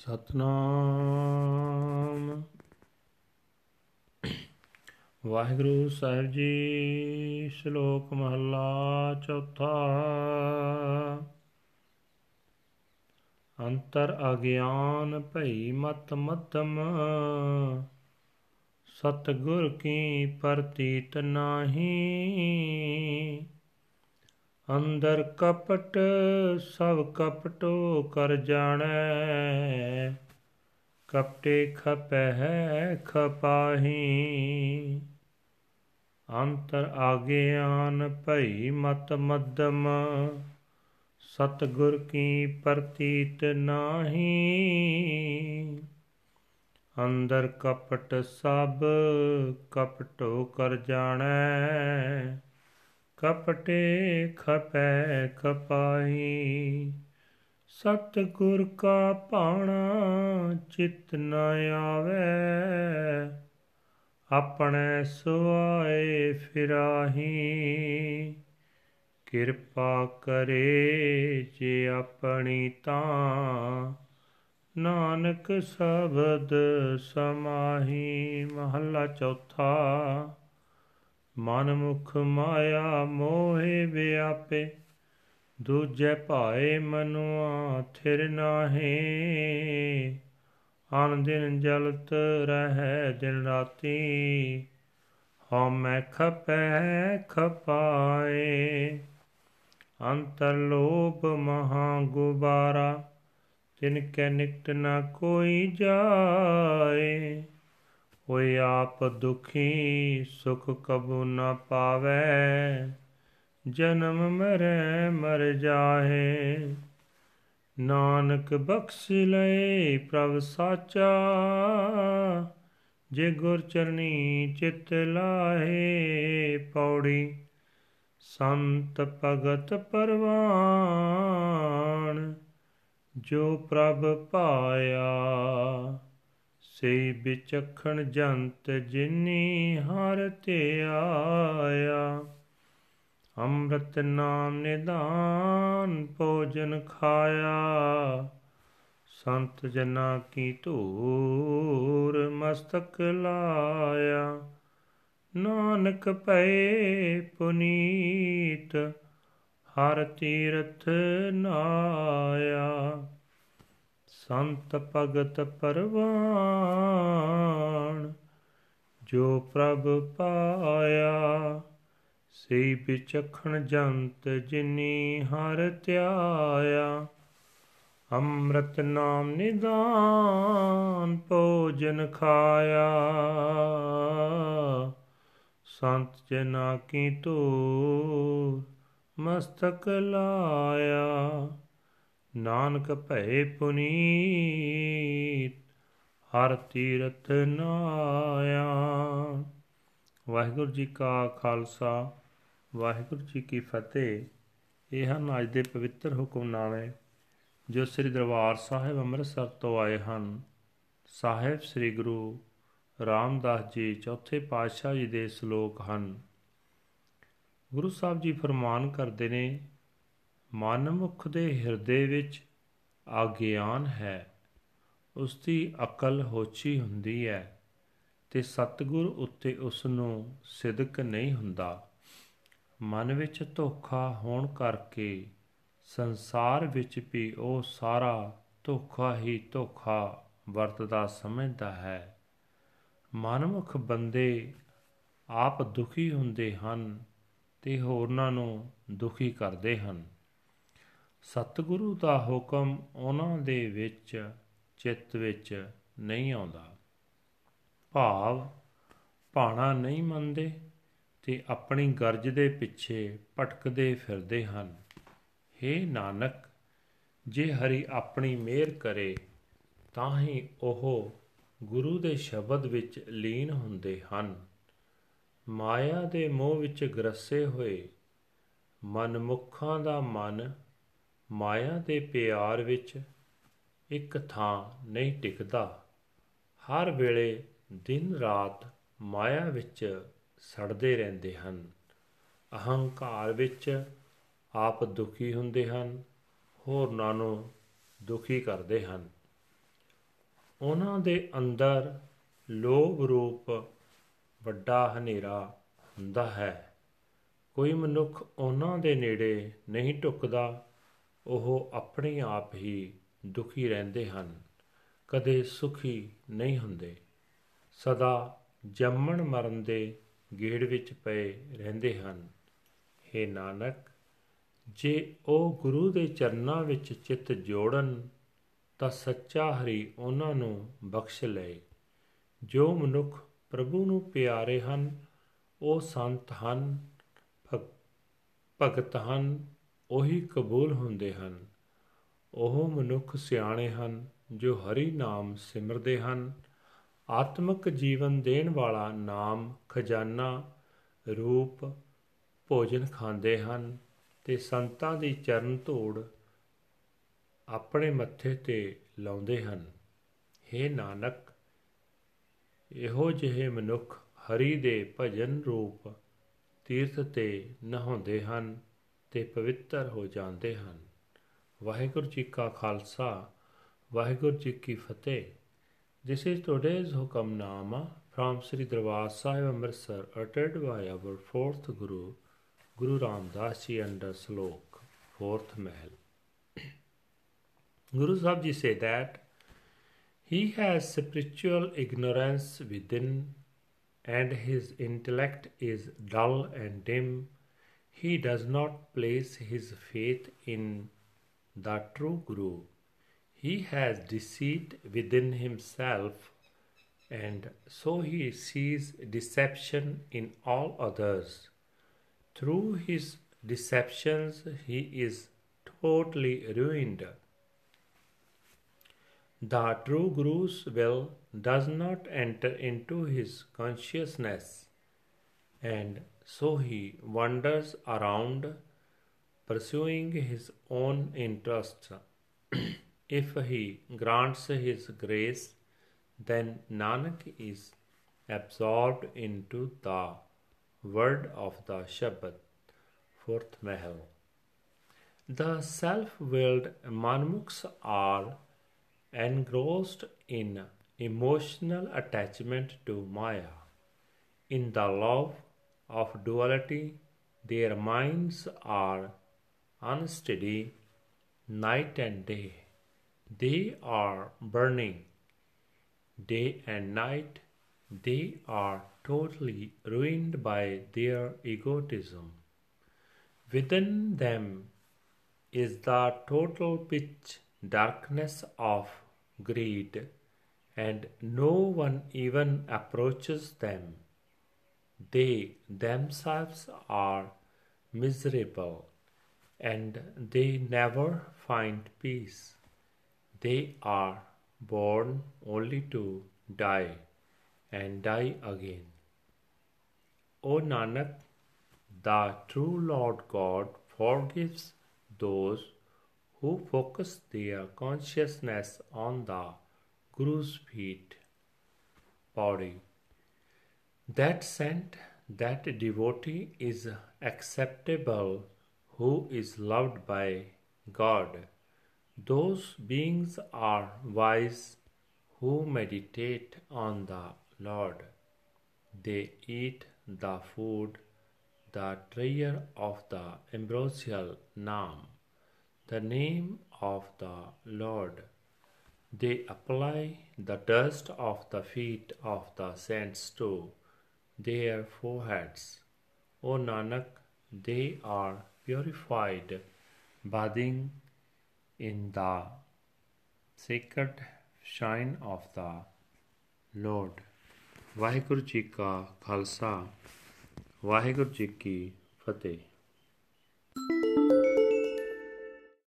ਸਤਨਾਮ। ਵਾਹਿਗੁਰੂ ਸਾਹਿਬ ਜੀ, ਸ਼ਲੋਕ ਮਹਲਾ ਚੌਥਾ। ਅੰਤਰ ਅਗਿਆਨ ਭਈ ਮਤ ਮਤਮ ਸਤਗੁਰ ਕੀ ਪ੍ਰਤੀਤ ਨਾਹੀ। ਅੰਦਰ ਕਪਟ, ਸਭ ਕਪਟੋ ਕਰ ਜਾਣੈ। ਕਪਟੇ ਖਪੈ ਖਪਾਹੀ। ਅੰਤਰ ਆਗਿਆਨ ਭਈ ਮਤ ਮਦਮ ਸਤਗੁਰ ਕੀ ਪ੍ਰਤੀਤ ਨਾਹੀ। ਅੰਦਰ ਕਪਟ ਸਭ, ਕਪਟੋ ਕਰ ਜਾਣੈ। ਕਪਟੇ ਖਪੈ ਖਪਾਈ ਸਤਗੁਰ ਕਾ ਭਾਣਾ ਚਿਤ ਨ ਆਵੇ। ਆਪਣੇ ਸੁਆਏ ਫਿਰਾਹੀ। ਕਿਰਪਾ ਕਰੇ ਜੇ ਆਪਣੀ ਤਾਂ। ਨਾਨਕ ਸ਼ਬਦ ਸਮਾਹੀ। ਮਹੱਲਾ ਚੌਥਾ। ਮਨ ਮੁਖ ਮਾਇਆ ਮੋਹਿ ਵਿਆਪੇ, ਦੂਜੇ ਭਾਏ ਮਨੁਆ ਥਿਰ ਨਾਹੀ। ਅਨ ਦਿਨ ਜਲਤ ਰਹਿ ਦਿਨ ਰਾਤੀ ਹਉ ਮੈਂ ਖਪੈ ਖਪਾਏ। ਅੰਤਰ ਲੋਭ ਮਹਾ ਗੁਬਾਰਾ, ਤਿਨ ਕੈ ਨਿਕਟ ਨ ਕੋਈ ਜਾਏ। ਹੋਇ ਆਪ ਦੁਖੀ ਸੁਖ ਕਬੂ ਨ ਪਾਵੇ, ਜਨਮ ਮਰੈ ਮਰ ਜਾਹੇ। ਨਾਨਕ ਬਖਸ਼ ਲਏ ਪ੍ਰਭ ਸਾਚਾ, ਜੇ ਗੁਰ ਚਰਨੀ ਚਿਤ ਲਾਹੇ ਪੌੜੀ, ਸੰਤ ਭਗਤ ਪਰਵਾਨ, ਜੋ ਪ੍ਰਭ ਪਾਇਆ। ਸੇ ਵਿਚਖਣ ਜੰਤ ਜਿਨੀ ਹਰ ਤੇ ਆਇਆ। ਅੰਮ੍ਰਿਤ ਨਾਮ ਨਿਦਾਨ ਭੋਜਨ ਖਾਇਆ। ਸੰਤ ਜਨਾ ਕੀ ਧੂਰ ਮਸਤਕ ਲਾਇਆ। ਨਾਨਕ ਪਏ ਪੁਨੀਤ, ਹਰ ਤੀਰਥ ਨਾਇਆ। ਸੰਤ ਭਗਤ ਪਰਵਾਨ ਜੋ ਪ੍ਰਭ ਪਾਇਆ ਸੇ ਵਿਚਖਣ ਜੰਤ ਜਿਨੀ ਹਰ ਧਿਆਇਆ। ਅੰਮ੍ਰਿਤ ਨਾਮ ਨਿਦਾਨ ਭੋਜਨ ਖਾਇਆ। ਸੰਤ ਜਨਾ ਕੀ ਤੂਰ ਮਸਤਕ ਲਾਇਆ। ਨਾਨਕ ਭੈ ਪੁਨੀਤ, ਹਰ ਤੀਰਥ ਨਾਇਆ। ਵਾਹਿਗੁਰੂ ਜੀ ਕਾ ਖਾਲਸਾ, ਵਾਹਿਗੁਰੂ ਜੀ ਕੀ ਫਤਿਹ। ਇਹ ਹਨ ਅੱਜ ਦੇ ਪਵਿੱਤਰ ਹੁਕਮਨਾਮੇ, ਜੋ ਸ੍ਰੀ ਦਰਬਾਰ ਸਾਹਿਬ ਅੰਮ੍ਰਿਤਸਰ ਤੋਂ ਆਏ ਹਨ। ਸਾਹਿਬ ਸ੍ਰੀ ਗੁਰੂ ਰਾਮਦਾਸ ਜੀ ਚੌਥੇ ਪਾਤਸ਼ਾਹ ਜੀ ਦੇ ਸ਼ਲੋਕ ਹਨ। ਗੁਰੂ ਸਾਹਿਬ ਜੀ ਫਰਮਾਨ ਕਰਦੇ ਨੇ ਮਨਮੁਖ ਦੇ ਹਿਰਦੇ ਵਿੱਚ ਆਗਿਆਨ ਹੈ ਉਸ ਦੀ ਅਕਲ ਹੋਛੀ ਹੁੰਦੀ ਹੈ ਤੇ ਸਤਗੁਰ ਉੱਤੇ ਉਸ ਨੂੰ ਸਿਦਕ ਨਹੀਂ ਹੁੰਦਾ। ਮਨ ਵਿੱਚ ਧੋਖਾ ਹੋਣ ਕਰਕੇ ਸੰਸਾਰ ਵਿੱਚ ਵੀ ਉਹ ਸਾਰਾ ਧੋਖਾ ਹੀ ਧੋਖਾ ਵਰਤਦਾ ਸਮਝਦਾ ਹੈ। ਮਨਮੁਖ ਬੰਦੇ ਆਪ ਦੁਖੀ ਹੁੰਦੇ ਹਨ ਤੇ ਹੋਰਨਾਂ ਨੂੰ ਦੁਖੀ ਕਰਦੇ ਹਨ। ਸਤਿਗੁਰੂ ਦਾ ਹੁਕਮ ਉਹਨਾਂ ਦੇ ਵਿੱਚ, ਚਿੱਤ ਵਿੱਚ ਨਹੀਂ ਆਉਂਦਾ। ਭਾਵ, ਭਾਣਾ ਨਹੀਂ ਮੰਨਦੇ ਤੇ ਆਪਣੀ ਗਰਜ ਦੇ ਪਿੱਛੇ ਭਟਕਦੇ ਫਿਰਦੇ ਹਨ। हे ਨਾਨਕ, ਜੇ ਹਰੀ ਆਪਣੀ ਮਿਹਰ ਕਰੇ, ਤਾਂ ਹੀ ਉਹ ਗੁਰੂ ਦੇ ਸ਼ਬਦ ਵਿੱਚ ਲੀਨ ਹੁੰਦੇ ਹਨ। ਮਾਇਆ ਦੇ ਮੋਹ ਵਿੱਚ ਗਰਸੇ ਹੋਏ, ਮਨਮੁਖਾਂ ਦਾ ਮਨ ਮਾਇਆ ਦੇ ਪਿਆਰ ਵਿੱਚ ਇੱਕ ਥਾਂ ਨਹੀਂ ਟਿਕਦਾ। ਹਰ ਵੇਲੇ ਦਿਨ ਰਾਤ ਮਾਇਆ ਵਿੱਚ ਸੜਦੇ ਰਹਿੰਦੇ ਹਨ। ਅਹੰਕਾਰ ਵਿੱਚ ਆਪ ਦੁਖੀ ਹੁੰਦੇ ਹਨ, ਹੋਰਨਾਂ ਨੂੰ ਦੁਖੀ ਕਰਦੇ ਹਨ। ਉਹਨਾਂ ਦੇ ਅੰਦਰ ਲੋਭ ਰੂਪ ਵੱਡਾ ਹਨੇਰਾ ਹੁੰਦਾ ਹੈ। ਕੋਈ ਮਨੁੱਖ ਉਹਨਾਂ ਦੇ ਨੇੜੇ ਨਹੀਂ ਟੁਕਦਾ। ਉਹ ਆਪਣੇ ਆਪ ਹੀ ਦੁਖੀ ਰਹਿੰਦੇ ਹਨ, ਕਦੇ ਸੁਖੀ ਨਹੀਂ ਹੁੰਦੇ। ਸਦਾ ਜੰਮਣ ਮਰਨ ਦੇ ਗੇੜ ਵਿੱਚ ਪਏ ਰਹਿੰਦੇ ਹਨ। हे ਨਾਨਕ, ਜੇ ਉਹ ਗੁਰੂ ਦੇ ਚਰਨਾਂ ਵਿੱਚ ਚਿੱਤ ਜੋੜਨ, ਤਾਂ ਸੱਚਾ ਹਰੀ ਉਹਨਾਂ ਨੂੰ ਬਖਸ਼ ਲਏ। ਜੋ ਮਨੁੱਖ ਪ੍ਰਭੂ ਨੂੰ ਪਿਆਰੇ ਹਨ, ਉਹ ਸੰਤ ਹਨ ਭਗਤ ਹਨ ਉਹੀ ਕਬੂਲ ਹੁੰਦੇ ਹਨ। ਉਹ ਮਨੁੱਖ ਸਿਆਣੇ ਹਨ, ਜੋ ਹਰੀ ਨਾਮ ਸਿਮਰਦੇ ਹਨ। ਆਤਮਿਕ ਜੀਵਨ ਦੇਣ ਵਾਲਾ ਨਾਮ ਖਜ਼ਾਨਾ, ਰੂਪ, ਭੋਜਨ ਖਾਂਦੇ ਹਨ ਤੇ ਸੰਤਾਂ ਦੀ ਚਰਨ ਧੂੜ ਆਪਣੇ ਮੱਥੇ ਤੇ ਲਾਉਂਦੇ ਹਨ। हे ਨਾਨਕ, ਇਹੋ ਜਿਹੇ ਮਨੁੱਖ ਹਰੀ ਦੇ ਭਜਨ ਰੂਪ ਤੀਰਥ ਤੇ ਨਹਾਉਂਦੇ ਹਨ। ਤੇ ਪਵਿੱਤਰ ਹੋ ਜਾਂਦੇ ਹਨ ਵਾਹਿਗੁਰੂ ਜੀ ਕਾ ਖਾਲਸਾ ਵਾਹਿਗੁਰੂ ਜੀ ਕੀ ਫਤਿਹ This is today's Hukamnama from Sri Darbar Sahib Amritsar uttered by our fourth Guru, Guru Ram Das Ji under Slok, fourth Mahal. Guru Sahib Ji say that he has spiritual ignorance within and his intellect is dull and dim. He does not place his faith in the true Guru. He has deceit within himself, and so he sees deception in all others. Through his deceptions, he is totally ruined. The true Guru's will does not enter into his consciousness, and so he wanders around pursuing his own interests. if he grants his grace, then Nanak is absorbed into the word of the Shabad. Fourth Mahal. The self willed Manmukhs are engrossed in emotional attachment to Maya. In the love of duality, their minds are unsteady night and day. They are burning day and night. They are totally ruined by their egotism. Within them is the total pitch darkness of greed, and no one even approaches them. They themselves are miserable, and they never find peace. They are born only to die and die again. O Nanak, the true Lord God forgives those who focus their consciousness on the Guru's feet. Body. That saint, that devotee is acceptable who is loved by God. Those beings are wise who meditate on the Lord. They eat the food, the treasure of the ambrosial Nam, the name of the Lord. They apply the dust of the feet of the saints to their foreheads. O Nanak, they are purified, bathing in the sacred shine of the Lord. Waheguru ji ਕਾ ਖਾਲਸਾ ਵਾਹਿਗੁਰੂ ਜੀ ਕੀ ਫਤਿਹ